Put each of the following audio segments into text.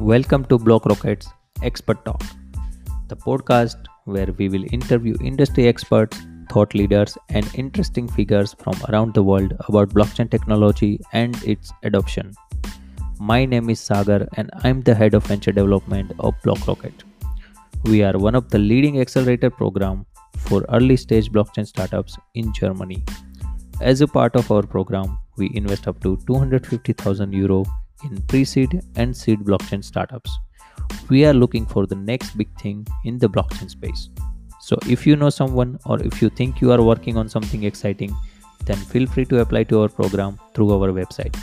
Welcome to Block Rockets Expert Talk, the podcast where we will interview industry experts, thought leaders, and interesting figures from around the world about blockchain technology and its adoption. My name is Sagar, and I'm the head of venture development of Block Rocket. We are one of the leading accelerator program for early stage blockchain startups in Germany. As a part of our program, we invest up to 250,000 euro in pre-seed and seed blockchain startups. We are looking for the next big thing in the blockchain space. So if you know someone or if you think you are working on something exciting, then feel free to apply to our program through our website.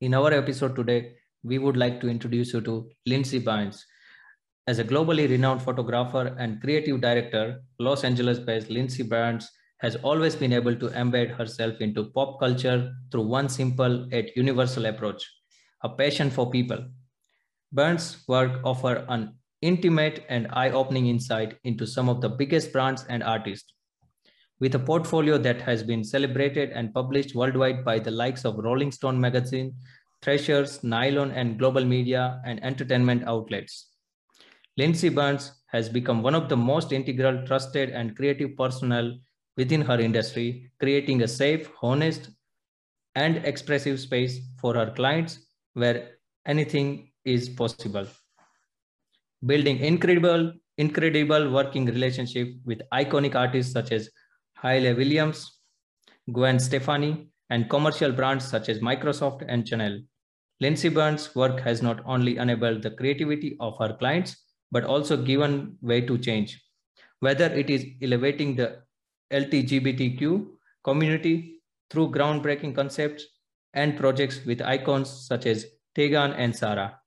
In our episode today, we would like to introduce you to Lindsey Barnes. As a globally renowned photographer and creative director, Los Angeles based Lindsey Barnes has always been able to embed herself into pop culture through one simple yet universal approach a passion for people. Byrnes' work offers an intimate and eye opening insight into some of the biggest brands and artists. With a portfolio that has been celebrated and published worldwide by the likes of Rolling Stone magazine, Thrashers, Nylon, and global media and entertainment outlets. Lindsey Byrnes has become one of the most integral, trusted, and creative personnel within her industry, creating a safe, honest, and expressive space for her clients where anything is possible. Building incredible, incredible working relationship with iconic artists such as Hayley Williams, Gwen Stefani, and commercial brands such as Microsoft and Chanel. Lindsey Byrnes' work has not only enabled the creativity of her clients, but also given way to change. Whether it is elevating the LGBTQ community through groundbreaking concepts and projects with icons such as Tegan and Sara,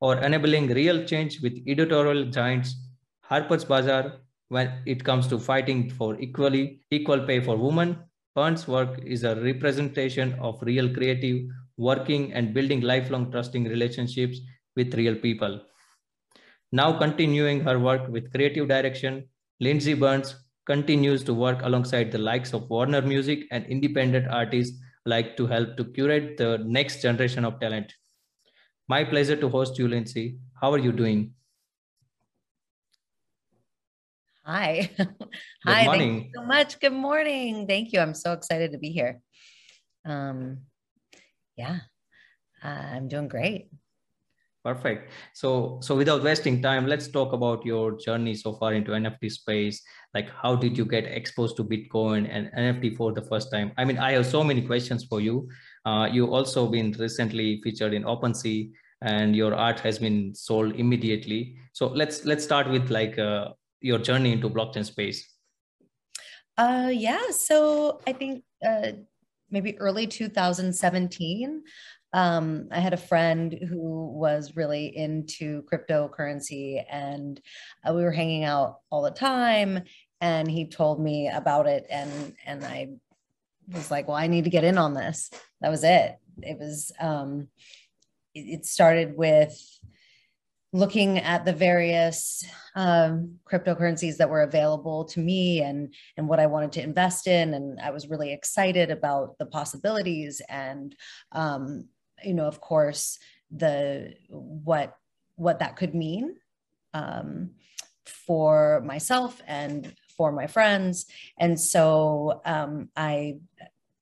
or enabling real change with editorial giants Harper's Bazaar when it comes to fighting for equally equal pay for women. Barnes' work is a representation of real creative working and building lifelong trusting relationships with real people. Now continuing her work with creative direction, Lindsey Barnes continues to work alongside the likes of Warner Music and independent artists like to help to curate the next generation of talent. My pleasure to host you, Lindsey. How are you doing? Hi. Hi. Thank you so much. Good morning. Thank you. I'm so excited to be here. Um, yeah, uh, I'm doing great. Perfect. So, so without wasting time, let's talk about your journey so far into NFT space. Like, how did you get exposed to Bitcoin and NFT for the first time? I mean, I have so many questions for you. Uh, you also been recently featured in OpenSea, and your art has been sold immediately. So let's let's start with like uh, your journey into blockchain space. Uh, yeah. So I think uh, maybe early 2017 um, I had a friend who was really into cryptocurrency and uh, we were hanging out all the time and he told me about it and and I was like, well, I need to get in on this. That was it. It was um, it, it started with looking at the various um, cryptocurrencies that were available to me and and what I wanted to invest in, and I was really excited about the possibilities and um, you know, of course, the what what that could mean um, for myself and for my friends. And so um, I,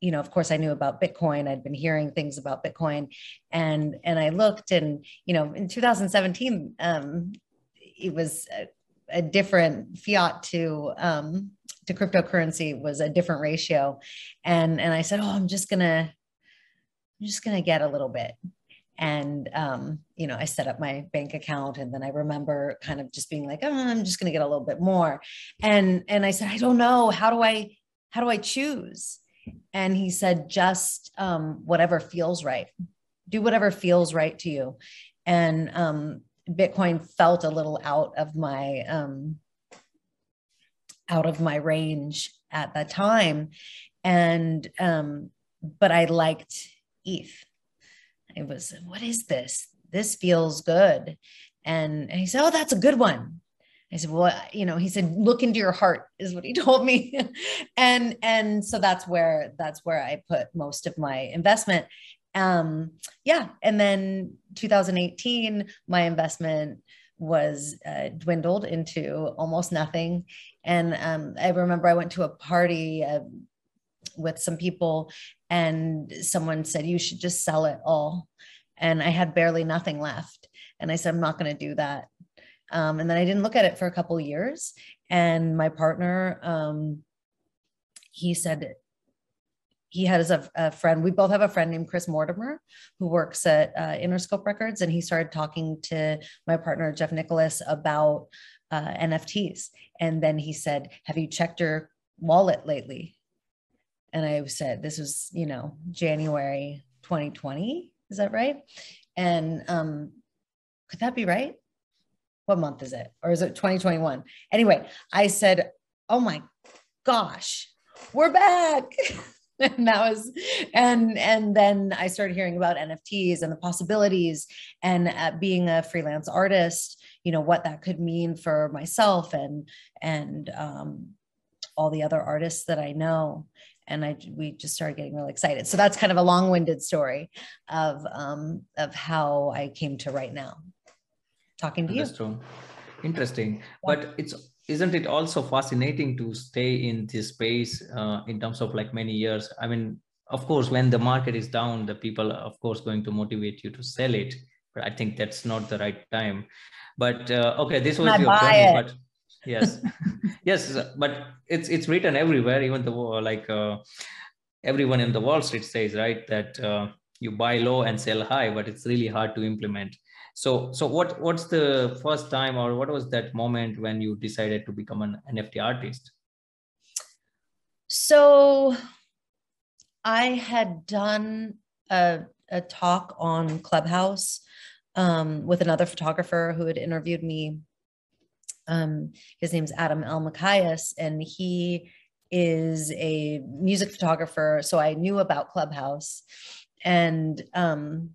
you know, of course, I knew about Bitcoin. I'd been hearing things about Bitcoin, and and I looked, and you know, in 2017, um, it was a, a different fiat to um, to cryptocurrency was a different ratio, and and I said, oh, I'm just gonna I'm just going to get a little bit. And, um, you know, I set up my bank account and then I remember kind of just being like, oh, I'm just going to get a little bit more. And, and I said, I don't know. How do I, how do I choose? And he said, just um, whatever feels right. Do whatever feels right to you. And um, Bitcoin felt a little out of my, um, out of my range at that time. And, um, but I liked ETH. It was, what is this? This feels good. And, and he said, Oh, that's a good one. I said, well, you know, he said, look into your heart is what he told me. and, and so that's where, that's where I put most of my investment. Um, yeah. And then 2018, my investment was uh, dwindled into almost nothing. And um, I remember I went to a party uh, with some people and someone said, you should just sell it all. And I had barely nothing left. And I said, I'm not going to do that. Um, and then I didn't look at it for a couple years. And my partner, um, he said, he has a, a, friend. We both have a friend named Chris Mortimer who works at uh, Interscope Records, and he started talking to my partner Jeff Nicholas about uh, NFTs. And then he said, "Have you checked your wallet lately?" And I said, "This was, you know, January 2020. Is that right?" And um, could that be right? what month is it? Or is it 2021? Anyway, I said, Oh my gosh, we're back. and that was and and then i started hearing about nfts and the possibilities and uh, being a freelance artist you know what that could mean for myself and and um, all the other artists that i know and i we just started getting really excited so that's kind of a long-winded story of um, of how i came to right now talking to Understood. you. Interesting. Yeah. But it's isn't it also fascinating to stay in this space uh, in terms of like many years? I mean, of course, when the market is down, the people are of course going to motivate you to sell it. But I think that's not the right time. But uh, okay, this was your journey. It. But yes, yes, but it's it's written everywhere. Even the like uh, everyone in the Wall Street says right that uh, you buy low and sell high, but it's really hard to implement. So so what what's the first time or what was that moment when you decided to become an nft artist? So i had done a, a talk on clubhouse um, with another photographer who had interviewed me um, his name's adam Elmakias, and he is a music photographer so i knew about clubhouse and um,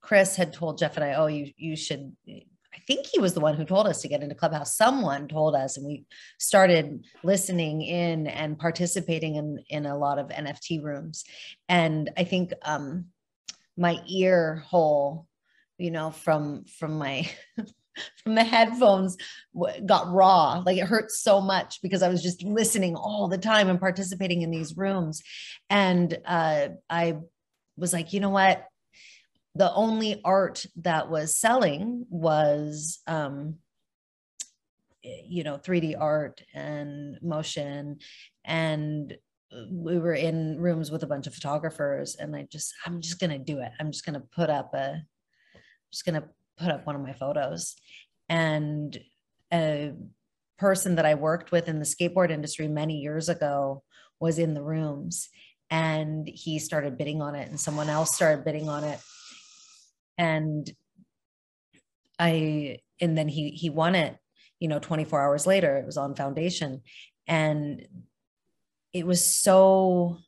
Chris had told Jeff and I, oh, you you should. I think he was the one who told us to get into Clubhouse. Someone told us, and we started listening in and participating in in a lot of NFT rooms. And I think um, my ear hole, you know, from from my from the headphones got raw. Like it hurt so much because i was just listening all the time and participating in these rooms. And uh, i was like you know what? The only art that was selling was um, you know 3d art and motion. And we were in rooms with a bunch of photographers and i just i'm just going to do it. I'm just going to put up a just going to put up one of my photos. And a person that i worked with in the skateboard industry many years ago was in the rooms and he started bidding on it and someone else started bidding on it. And i and then he he won it you know 24 hours later it was on foundation. And it was so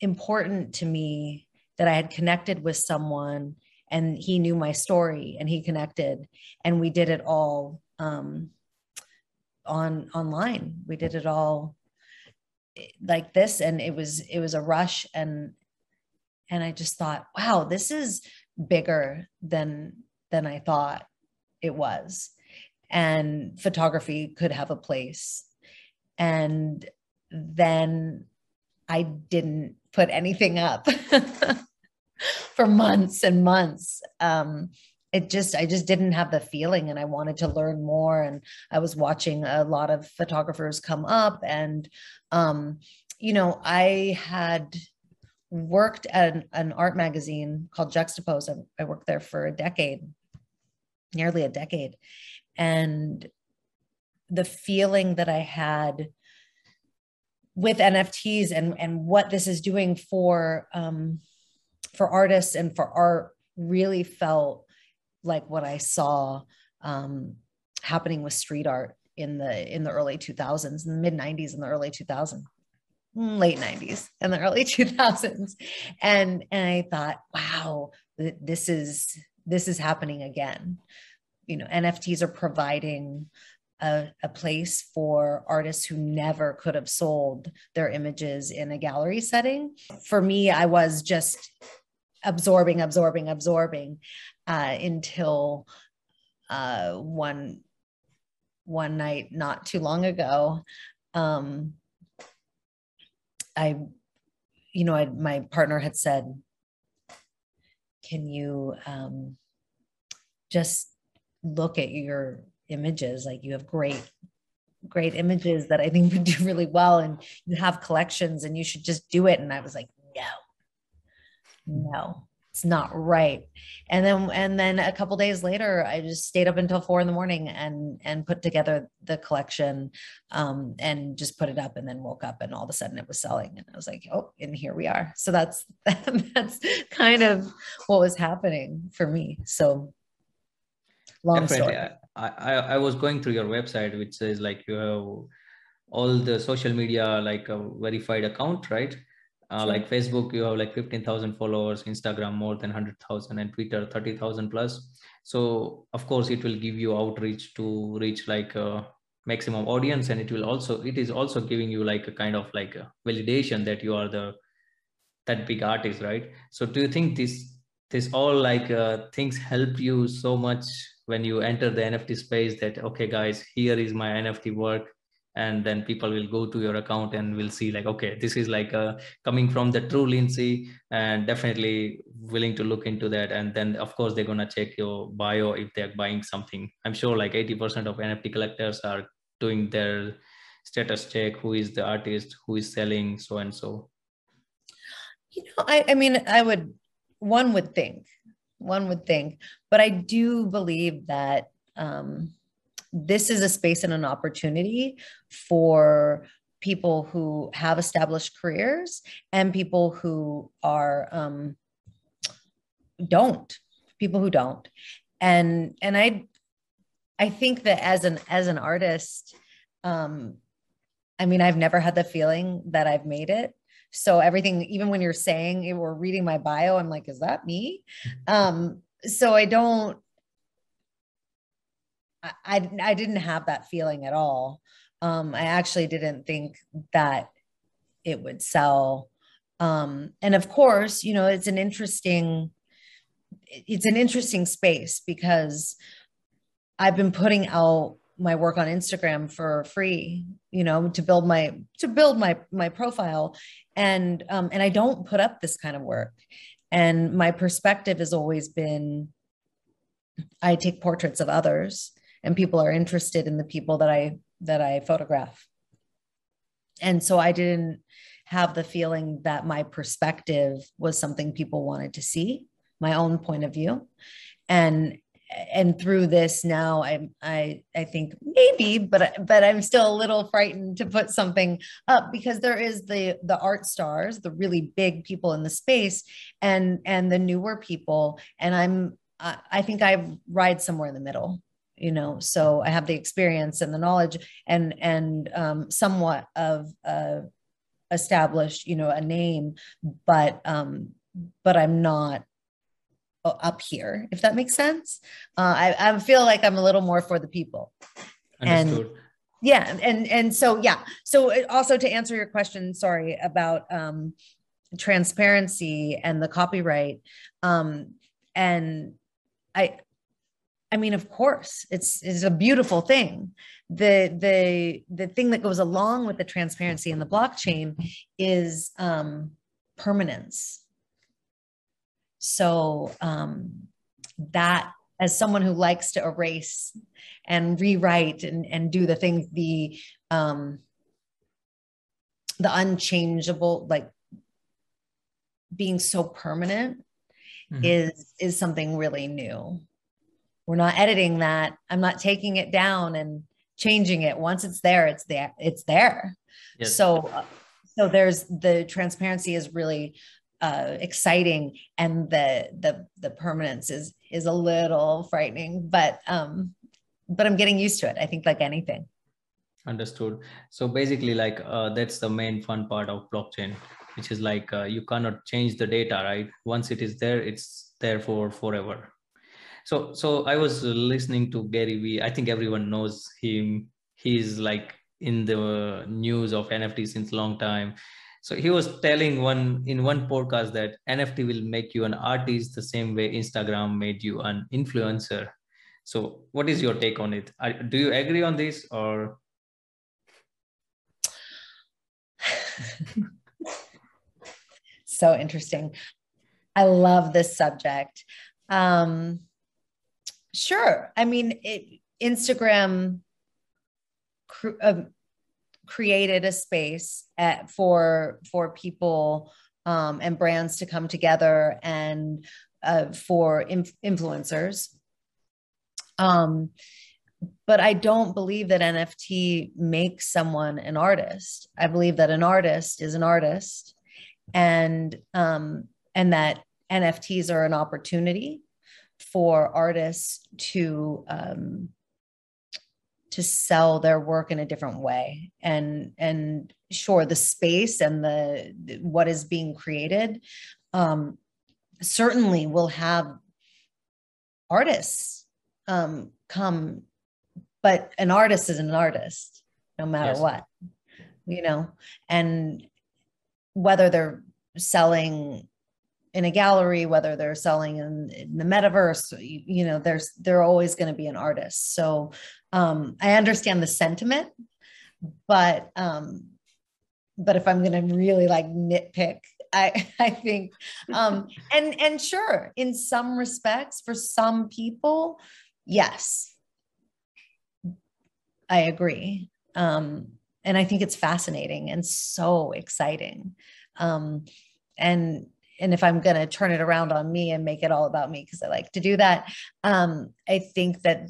important to me that i had connected with someone and he knew my story and he connected and we did it all um, on online. We did it all eh, like this and it was it was a rush and and i just thought wow this is bigger than than i thought it was. And photography could have a place. And then i didn't put anything up for months and months um, it just i just didn't have the feeling and i wanted to learn more and i was watching a lot of photographers come up and um, you know i had worked at an, an art magazine called Juxtapoz. I, I worked there for a decade, nearly a decade. And the feeling that I had with NFTs and, and what this is doing for um, for artists and for art really felt like what I saw um, happening with street art in the in the early 2000s, in the mid 90s, in the early 2000s late 90s and the early 2000s and and i thought wow this is this is happening again. You know nfts are providing a, a, place for artists who never could have sold their images in a gallery setting. For me i was just absorbing absorbing absorbing uh, until uh, one one night not too long ago. Um, i you know I, my partner had said can you um, just look at your images? Like you have great great images that i think would do really well and you have collections and you should just do it. And i was like no it's not right. And then and then a couple days later i just stayed up until four in the morning and and put together the collection um, and just put it up and then woke up and all of a sudden it was selling and i was like oh and here we are. So that's that's kind of what was happening for me. So long Definitely. story. I, I i was going through your website which says like you have all the social media like a verified account right uh, sure. like facebook you have like 15000 followers instagram more than 100000 and twitter 30000 plus so of course it will give you outreach to reach like a maximum audience and it will also it is also giving you like a kind of like a validation that you are the that big artist right so do you think this this all like uh, things help you so much when you enter the nft space that okay guys here is my nft work and then people will go to your account and will see like okay this is like uh, coming from the true lindsay and definitely willing to look into that. And then of course they're going to check your bio if they're buying something. I'm sure like 80% of nft collectors are doing their status check who is the artist who is selling so and so. You know i, I mean i would one would think one would think but i do believe that um, this is a space and an opportunity for people who have established careers and people who are um, don't people who don't. And and i i think that as an as an artist um i mean i've never had the feeling that i've made it. So everything even when you're saying it or reading my bio i'm like is that me? Um so i don't I, I didn't have that feeling at all. Um, I actually didn't think that it would sell. Um, and of course, you know, it's an interesting, it's an interesting space because I've been putting out my work on Instagram for free, you know, to build my to build my my profile, and um, and I don't put up this kind of work. And my perspective has always been, I take portraits of others, and people are interested in the people that I that I photograph. And so I didn't have the feeling that my perspective was something people wanted to see, my own point of view. And and through this now I I I think maybe but but I'm still a little frightened to put something up because there is the the art stars, the really big people in the space and and the newer people and I'm I think I ride somewhere in the middle you know so i have the experience and the knowledge and and um, somewhat of uh, established you know a name but um but i'm not up here if that makes sense. Uh, I, I feel like i'm a little more for the people. Understood. and yeah and and so yeah. So also to answer your question sorry about um transparency and the copyright um and i I mean, of course, it's it's a beautiful thing. The the the thing that goes along with the transparency in the blockchain is um, permanence. So um, that, as someone who likes to erase and rewrite and and do the things the um, the unchangeable, like being so permanent, mm-hmm. is is something really new we're not editing that. I'm not taking it down and changing it. Once it's there it's there it's there. Yes. so so there's the transparency is really uh, exciting and the the the permanence is is a little frightening but um but i'm getting used to it i think like anything. Understood. So basically like uh, that's the main fun part of blockchain which is like uh, you cannot change the data right? Once it is there it's there for forever So so I was listening to Gary Vee. I think everyone knows him. He's like in the news of NFT since long time. So he was telling one in one podcast that NFT will make you an artist the same way Instagram made you an influencer. So what is your take on it? do you agree on this or? so interesting. I love this subject. Um, sure. I mean, it, Instagram cr- uh, created a space at, for for people um, and brands to come together and uh, for inf- influencers. Um, but I don't believe that NFT makes someone an artist. I believe that an artist is an artist, and um, and that NFTs are an opportunity for artists to um, to sell their work in a different way and and sure the space and the what is being created um, certainly will have artists um, come but an artist is an artist no matter yes. what you know and whether they're selling in a gallery whether they're selling in, in the metaverse you, you, know there's they're always going to be an artist. So um, i understand the sentiment but um, but if i'm going to really like nitpick i i think um, and and sure in some respects for some people yes. I agree. Um, and i think it's fascinating and so exciting. Um, and and if I'm going to turn it around on me and make it all about me, because I like to do that, um, I think that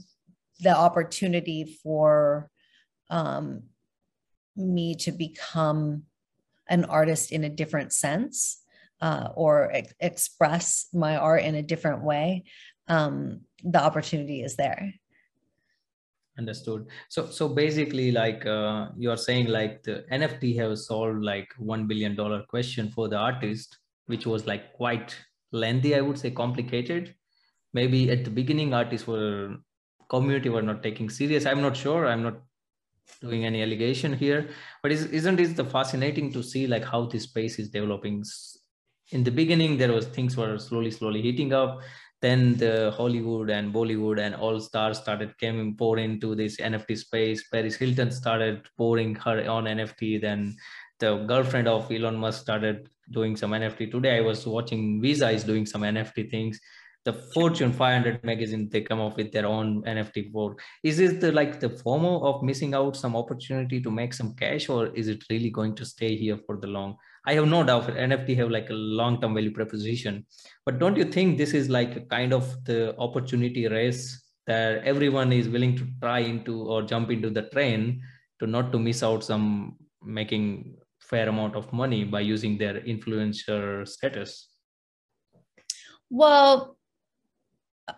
the opportunity for um, me to become an artist in a different sense uh, or ex- express my art in a different way, um, the opportunity is there. Understood. So, so basically, like uh, you're saying, like the NFT have solved like one billion dollar question for the artist, which was like quite lengthy, I would say complicated. Maybe at the beginning, artists were community were not taking serious. I'm not sure. I'm not doing any allegation here, but is, isn't it the fascinating to see like how this space is developing? In the beginning, there was things were slowly, slowly heating up. Then the Hollywood and Bollywood and all stars started coming pour into this NFT space. Paris Hilton started pouring her own NFT. Then the girlfriend of Elon Musk started doing some NFT. Today I was watching Visa is doing some NFT things. The Fortune 500 magazine they come up with their own NFT board. Is this the like the FOMO of missing out some opportunity to make some cash, or is it really going to stay here for the long? I have no doubt NFT have like a long-term value proposition, but don't you think this is like a kind of the opportunity race that everyone is willing to try into or jump into the train to not to miss out some making fair amount of money by using their influencer status? Well,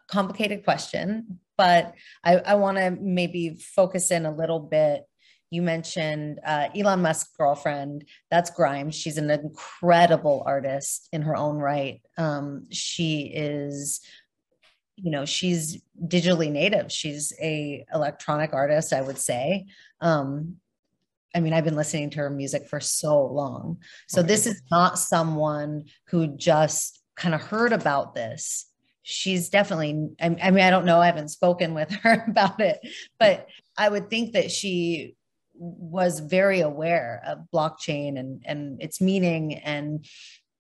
complicated question, but I, I want to maybe focus in a little bit. You mentioned uh, Elon Musk's girlfriend. That's Grimes. She's an incredible artist in her own right. Um, she is you know she's digitally native she's a electronic artist i would say um, I mean, I've been listening to her music for so long. So okay. this is not someone who just kind of heard about this. She's definitely, I mean, I don't know, I haven't spoken with her about it, but I would think that she was very aware of blockchain and, and its meaning and,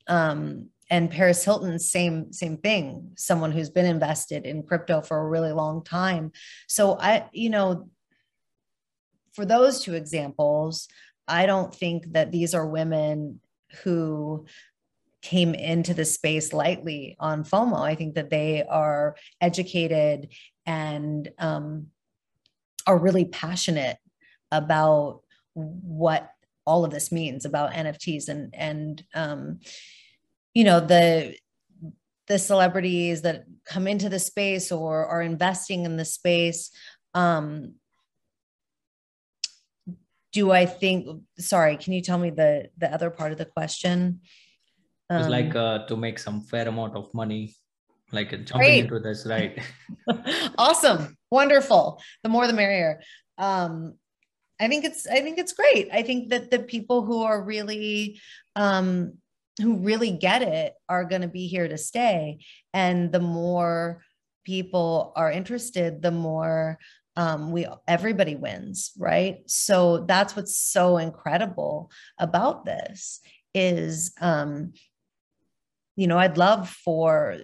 um, and Paris Hilton, same same thing. Someone who's been invested in crypto for a really long time. So I, you know, for those two examples, I don't think that these are women who came into the space lightly on FOMO. I think that they are educated and um, are really passionate about what all of this means about NFTs and and um, you know the the celebrities that come into the space or are investing in the space um, do I think sorry, can you tell me the the other part of the question? Um, it's like uh, to make some fair amount of money like jumping Great. into this, right? awesome, wonderful. The more, the merrier. Um, I think it's I think it's great. I think that the people who are really um, who really get it are going to be here to stay, and the more people are interested, the more um, we everybody wins, right? So that's what's so incredible about this is, um, you know, I'd love for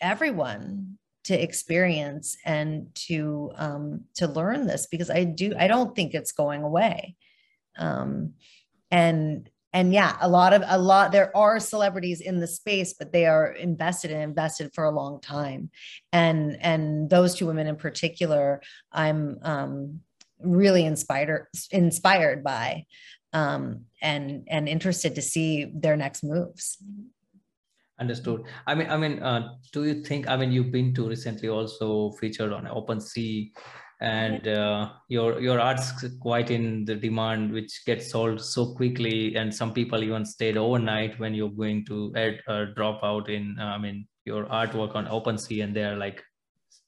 everyone to experience and to um, to learn this because I do I don't think it's going away. Um, and and yeah a lot of a lot there are celebrities in the space but they are invested and invested for a long time. And and those two women in particular i'm um, really inspired inspired by um, and and interested to see their next moves. Understood. I mean i mean uh, do you think i mean you've been to recently also featured on OpenSea and uh, your your art's quite in the demand which gets sold so quickly and some people even stayed overnight when you're going to add or drop out in uh, i mean your artwork on OpenSea and they're like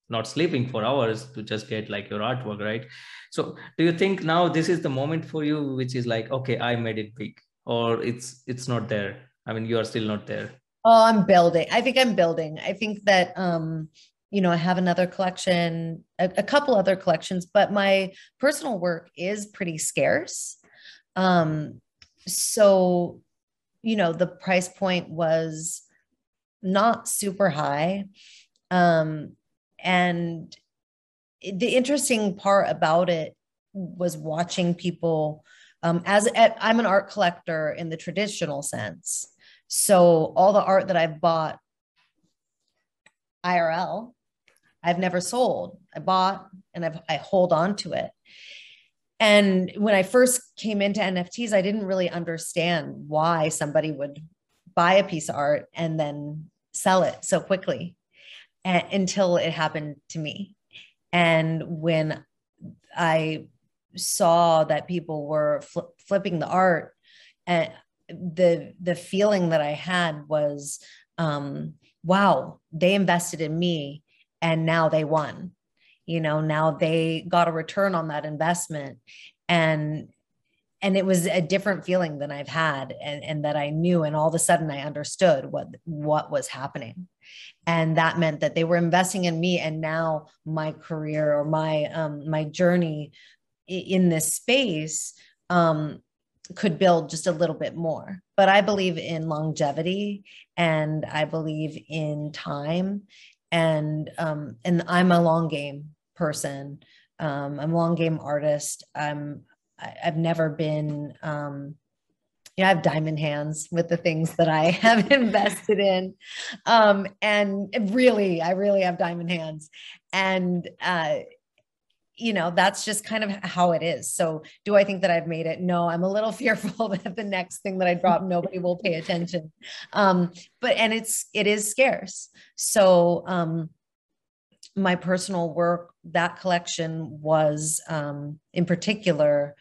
not sleeping for hours to just get like your artwork right? So do you think now this is the moment for you which is like okay i made it big or it's it's not there? I mean you are still not there. Oh i'm building. I think i'm building. I think that um you know, I have another collection, a, a, couple other collections, but my personal work is pretty scarce. Um, so, you know, the price point was not super high. Um, and the interesting part about it was watching people um, as I'm an art collector in the traditional sense. So all the art that I've bought IRL I've never sold. I bought and I've, I hold on to it. And when I first came into NFTs, I didn't really understand why somebody would buy a piece of art and then sell it so quickly until it happened to me. And when I saw that people were fl- flipping the art, and the the feeling that I had was, um, wow, they invested in me and now they won. You know now they got a return on that investment. And and it was a different feeling than i've had and, and that i knew and all of a sudden i understood what what was happening. And that meant that they were investing in me and now my career or my um my journey in this space um could build just a little bit more. But i believe in longevity and i believe in time and um, and I'm a long game person. Um, I'm a long game artist. I'm I, I've never been um, you know, I have diamond hands with the things that I have invested in. Um, and really, I really have diamond hands. And uh, you know, that's just kind of how it is. So, do I think that I've made it? No, I'm a little fearful that the next thing that I drop, nobody will pay attention. Um, but and it's it is scarce. So, um, my personal work, that collection was, um, in particular,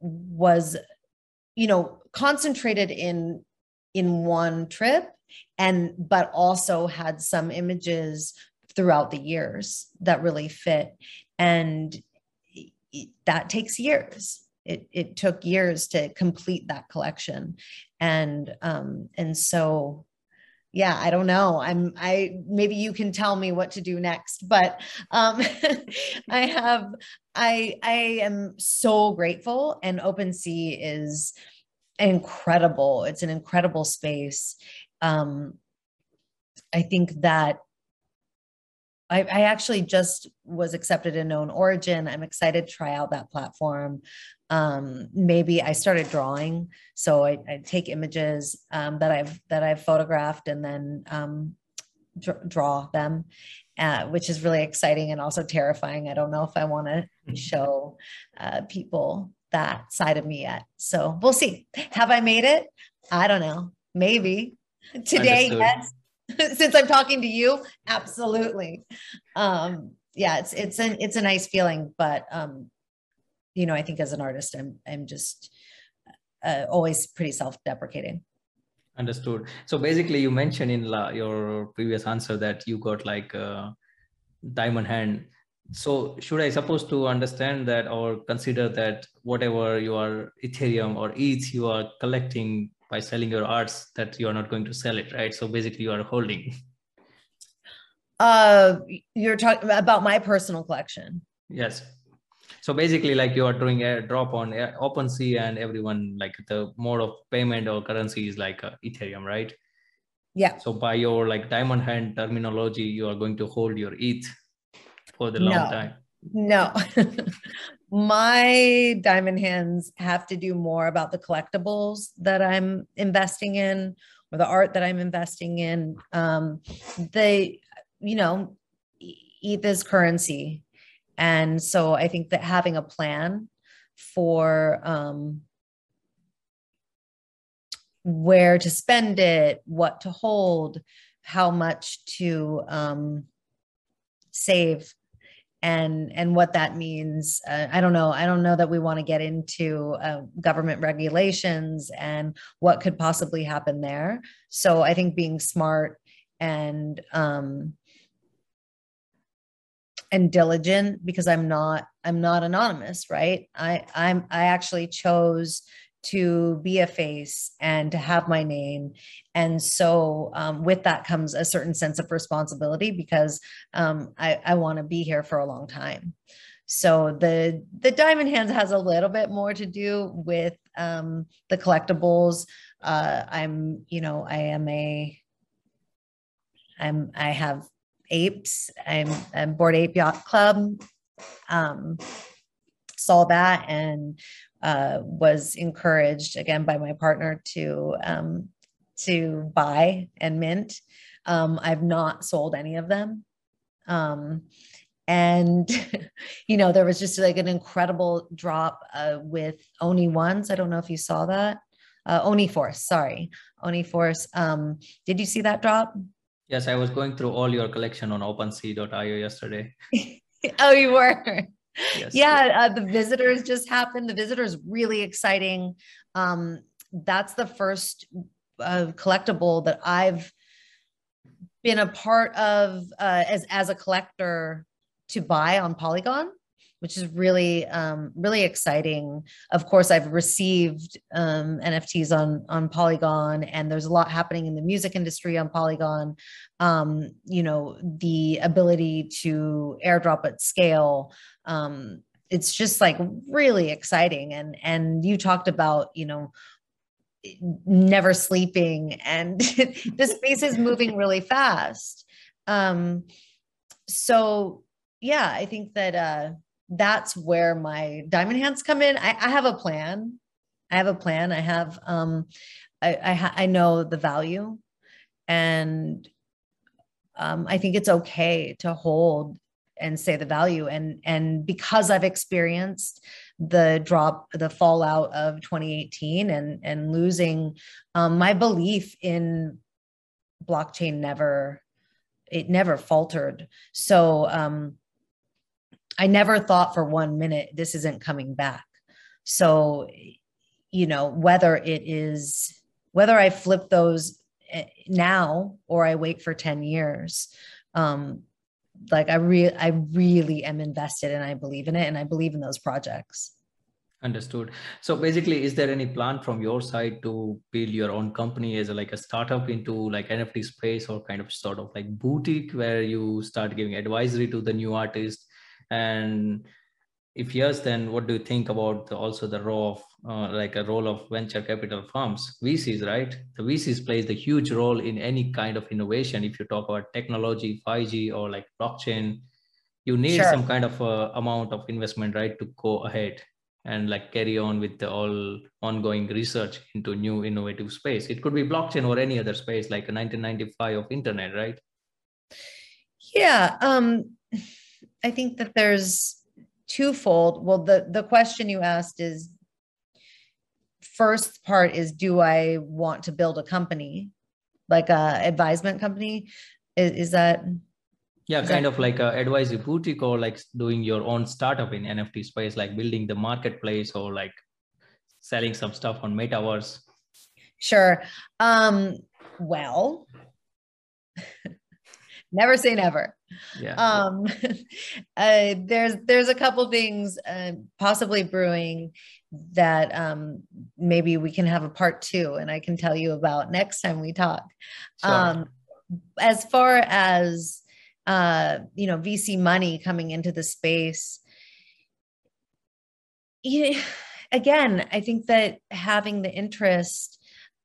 was, you know, concentrated in in one trip and but also had some images throughout the years that really fit and that takes years. It, it took years to complete that collection. And um and so yeah i don't know. I'm i maybe you can tell me what to do next but um i have i i am so grateful and OpenSea is incredible. It's an incredible space. Um i think that I, I, actually just was accepted in KnownOrigin. I'm excited to try out that platform. Um, maybe I started drawing, so I, I take images um, that I've that I've photographed and then um, dr- draw them, uh, which is really exciting and also terrifying. I don't know if I want to mm-hmm. show uh, people that side of me yet. So we'll see. Have I made it? I don't know. Maybe today. Understood. Yes since I'm talking to you, absolutely. Um, yeah, it's it's an it's a nice feeling, but um, you know, I think as an artist, I'm I'm just uh, always pretty self-deprecating. Understood. So basically, you mentioned in la, your previous answer that you got like a diamond hand. So should I suppose to understand that or consider that whatever your Ethereum or ETH you are collecting by selling your arts, that you are not going to sell it, right? So basically, you are holding. Uh, you're talking about my personal collection. Yes. So basically, like you are doing a drop on OpenSea, and everyone like the mode of payment or currency is like uh, Ethereum, right? Yeah. So by your like diamond hand terminology, you are going to hold your ETH for the long no. time. No. My diamond hands have to do more about the collectibles that I'm investing in or the art that I'm investing in. Um, they, you know, eat this currency and so I think that having a plan for um, where to spend it, what to hold, how much to um, save and and what that means uh, i don't know i don't know that we want to get into uh, government regulations and what could possibly happen there. So i think being smart and um, and diligent because i'm not i'm not anonymous right? I i'm i actually chose to be a face and to have my name and so um, with that comes a certain sense of responsibility because um, i, I want to be here for a long time so the the diamond hands has a little bit more to do with um, the collectibles uh, i'm you know i am a i'm i have apes. I'm, I'm Bored Ape Yacht Club. Um, saw that and uh, was encouraged again by my partner to um, to buy and mint. Um, I've not sold any of them. Um, and you know there was just like an incredible drop uh, with Oni ones. I don't know if you saw that. Uh, Oni Force, sorry, Oni Force. Um, did you see that drop? Yes, I was going through all your collection on OpenSea.io yesterday. oh, you were. Yes. Yeah, uh, the visitors just happened. The visitors really exciting. Um, that's the first uh, collectible that I've been a part of uh, as as a collector to buy on Polygon which is really um, really exciting. Of course, I've received um, NFTs on on Polygon, and there's a lot happening in the music industry on Polygon. Um, you know, the ability to airdrop at scale. Um, it's just like really exciting, and and you talked about you know never sleeping, and the space is moving really fast. Um, so yeah, I think that. Uh, that's where my diamond hands come in. I, I have a plan. I have a plan. I have, um, I, I, ha- I know the value and um, I think it's okay to hold and say the value and and because I've experienced the drop the fallout of 2018 and and losing um, my belief in blockchain never it never faltered so um, I never thought for one minute this isn't coming back. So, you know, whether it is whether I flip those eh, now or I wait for 10 years, um, like I really, I really am invested and I believe in it and I believe in those projects. Understood. So basically, is there any plan from your side to build your own company as a, like a startup into like NFT space or kind of sort of like boutique where you start giving advisory to the new artists and if yes then what do you think about the, also the role of uh, like a role of venture capital firms vcs right? The vcs plays the huge role in any kind of innovation. If you talk about technology 5g or like blockchain you need sure. some kind of uh, amount of investment right to go ahead and like carry on with the all ongoing research into new innovative space. It could be blockchain or any other space like a 1995 of internet right? Yeah um I think that there's twofold. Well, the the question you asked is first part is do I want to build a company, like a advisement company? Is, is that yeah, kind that, of like a advisory boutique or like doing your own startup in NFT space, like building the marketplace or like selling some stuff on metaverse. Sure. Um, well, never say never. Yeah. Um, uh, there's there's a couple things uh, possibly brewing that um, maybe we can have a part two, and I can tell you about next time we talk. Sure. Um, as far as uh, you know, VC money coming into the space, yeah, again, I think that having the interest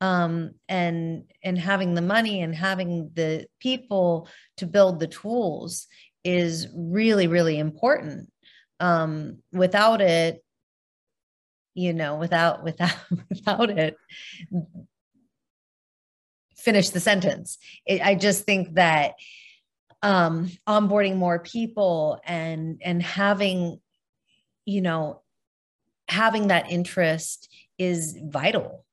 um, and and having the money and having the people to build the tools is really really important. Um, without it you know without without without it finish the sentence. It, i just think that um, onboarding more people and and having you know having that interest is vital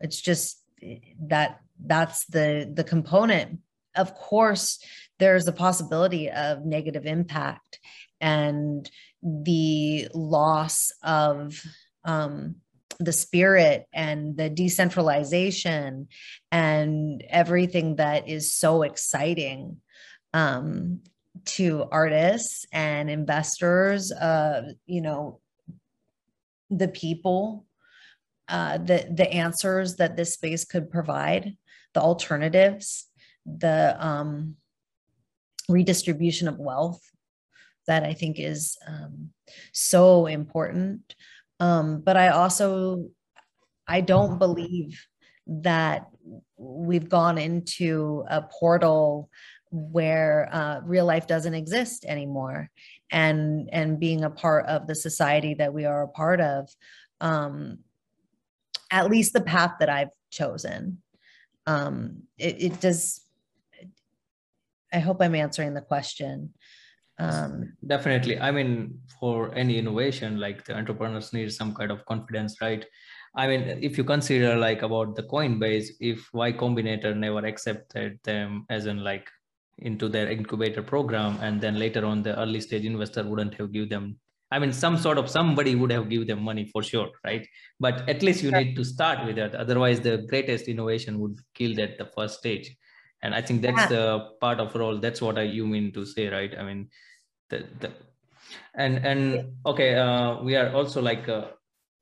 it's just eh, that that's the the component. Of course there's a possibility of negative impact and the loss of um, the spirit and the decentralization and everything that is so exciting um, to artists and investors uh, you know the people uh, the the answers that this space could provide, the alternatives, the um, redistribution of wealth that I think is um, so important. Um, but I also I don't believe that we've gone into a portal where uh, real life doesn't exist anymore and and being a part of the society that we are a part of um, at least the path that I've chosen. Um, it, it does. I hope I'm answering the question. Um, Definitely. I mean, for any innovation, like the entrepreneurs need some kind of confidence, right? I mean, if you consider like about the Coinbase, if Y Combinator never accepted them as in like into their incubator program, and then later on the early stage investor wouldn't have give them I mean, some sort of somebody would have give them money for sure, right? But at least you need to start with that. Otherwise, the greatest innovation would kill that the first stage. And I think that's yeah. the part of role. That's what I you mean to say, right? I mean, the, the and and okay, uh, we are also like uh,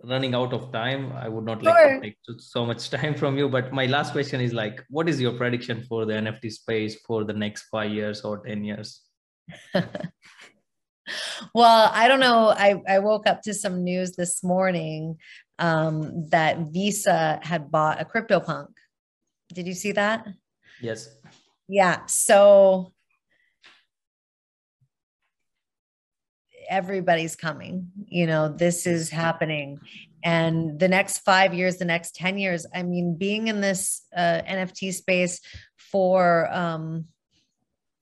running out of time. I would not like to take so much time from you. But my last question is like, what is your prediction for the NFT space for the next five years or ten years? well, I don't know. I, I woke up to some news this morning um, that Visa had bought a CryptoPunk. Did you see that? Yes. Yeah. So everybody's coming. You know, this is happening. And the next five years, the next 10 years, I mean, being in this uh, NFT space for, um,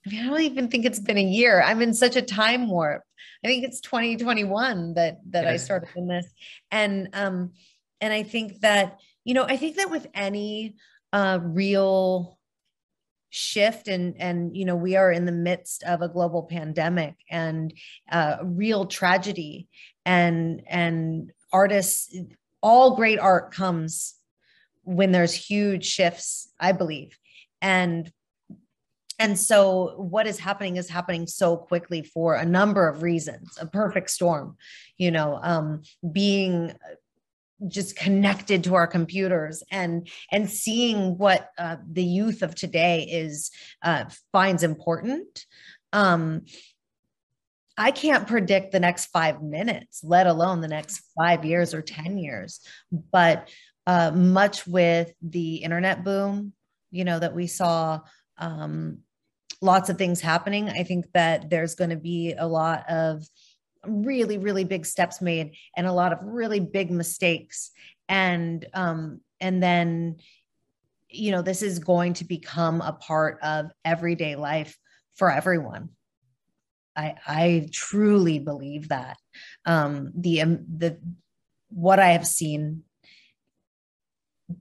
I mean, I don't even think it's been a year. I'm in such a time warp. I think it's 2021 that that I started in this, and um, and I think that you know, I think that with any uh, real shift and and you know we are in the midst of a global pandemic and uh, real tragedy and and artists all great art comes when there's huge shifts i believe and and so what is happening is happening so quickly for a number of reasons a perfect storm you know um, being just connected to our computers and and seeing what uh, the youth of today is uh, finds important. Um, i can't predict the next five minutes let alone the next five years or ten years but uh, much with the internet boom you know that we saw um, lots of things happening. I think that there's going to be a lot of really, really big steps made and a lot of really big mistakes. And um, and then, you know, this is going to become a part of everyday life for everyone. I I truly believe that. Um, the um, the what I have seen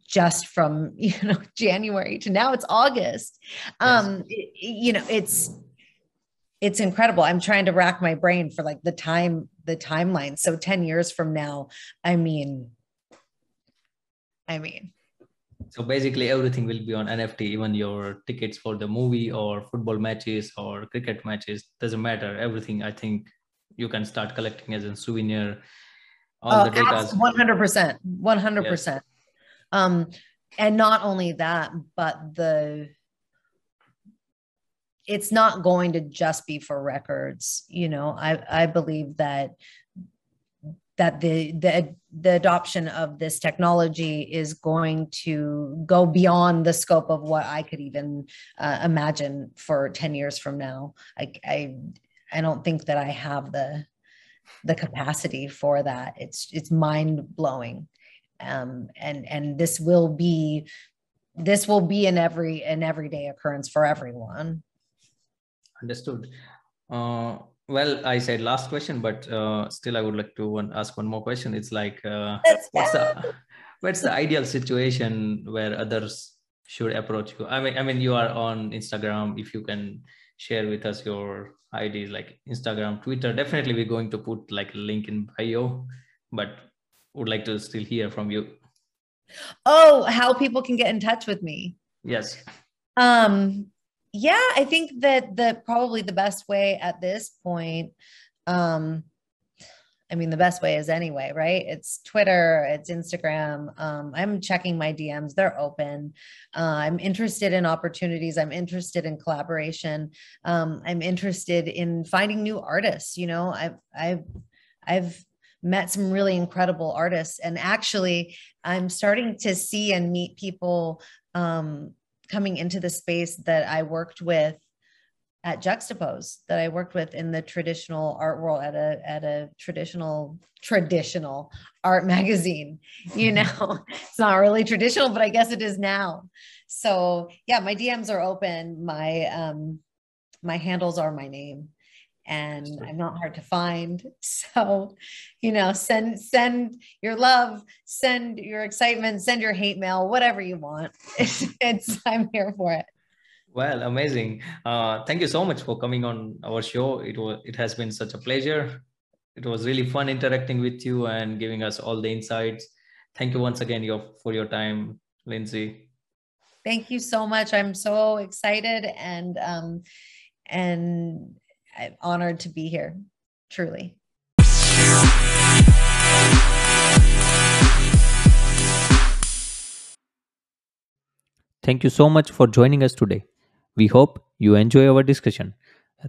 just from you know January to now it's August. Um, yes. you know, it's it's incredible. I'm trying to rack my brain for like the time the timeline. So 10 years from now, I mean, I mean, So basically, everything will be on NFT. Even your tickets for the movie or football matches or cricket matches doesn't matter. Everything I think you can start collecting as a souvenir. All oh, the data. One hundred percent. Um, and not only that, but the it's not going to just be for records you know i i believe that that the the the adoption of this technology is going to go beyond the scope of what I could even uh, imagine for 10 years from now. I, I I don't think that I have the the capacity for that. It's it's mind blowing, um, and and this will be this will be an every an everyday occurrence for everyone. Understood. Uh, well i said last question but uh, still i would like to one, ask one more question it's like uh, what's the what's the ideal situation where others should approach you i mean i mean you are on instagram if you can share with us your ids like instagram twitter definitely we're going to put like a link in bio but would like to still hear from you oh how people can get in touch with me yes um yeah, I think that the probably the best way at this point, um, I mean, the best way is anyway, right? It's Twitter, it's Instagram. Um, I'm checking my DMs; they're open. Uh, I'm interested in opportunities. I'm interested in collaboration. Um, I'm interested in finding new artists. You know, I've I've I've met some really incredible artists, and actually, I'm starting to see and meet people um, coming into the space that I worked with at Juxtapoz that I worked with in the traditional art world at a at a traditional traditional art magazine. You know, it's not really traditional, but I guess it is now. So yeah, my DMs are open. My um my handles are my name and I'm not hard to find. So, you know, send send your love, send your excitement, send your hate mail, whatever you want. It's, it's I'm here for it. Well, amazing. Uh, thank you so much for coming on our show. It was it has been such a pleasure. It was really fun interacting with you and giving us all the insights. Thank you once again your, for your time, Lindsey. Thank you so much. I'm so excited and um, and I'm honored to be here, truly. Thank you so much for joining us today. We hope you enjoy our discussion.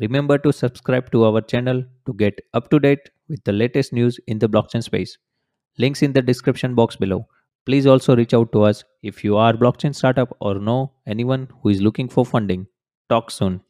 Remember to subscribe to our channel to get up to date with the latest news in the blockchain space. Links in the description box below. Please also reach out to us if you are a blockchain startup or know anyone who is looking for funding. Talk soon.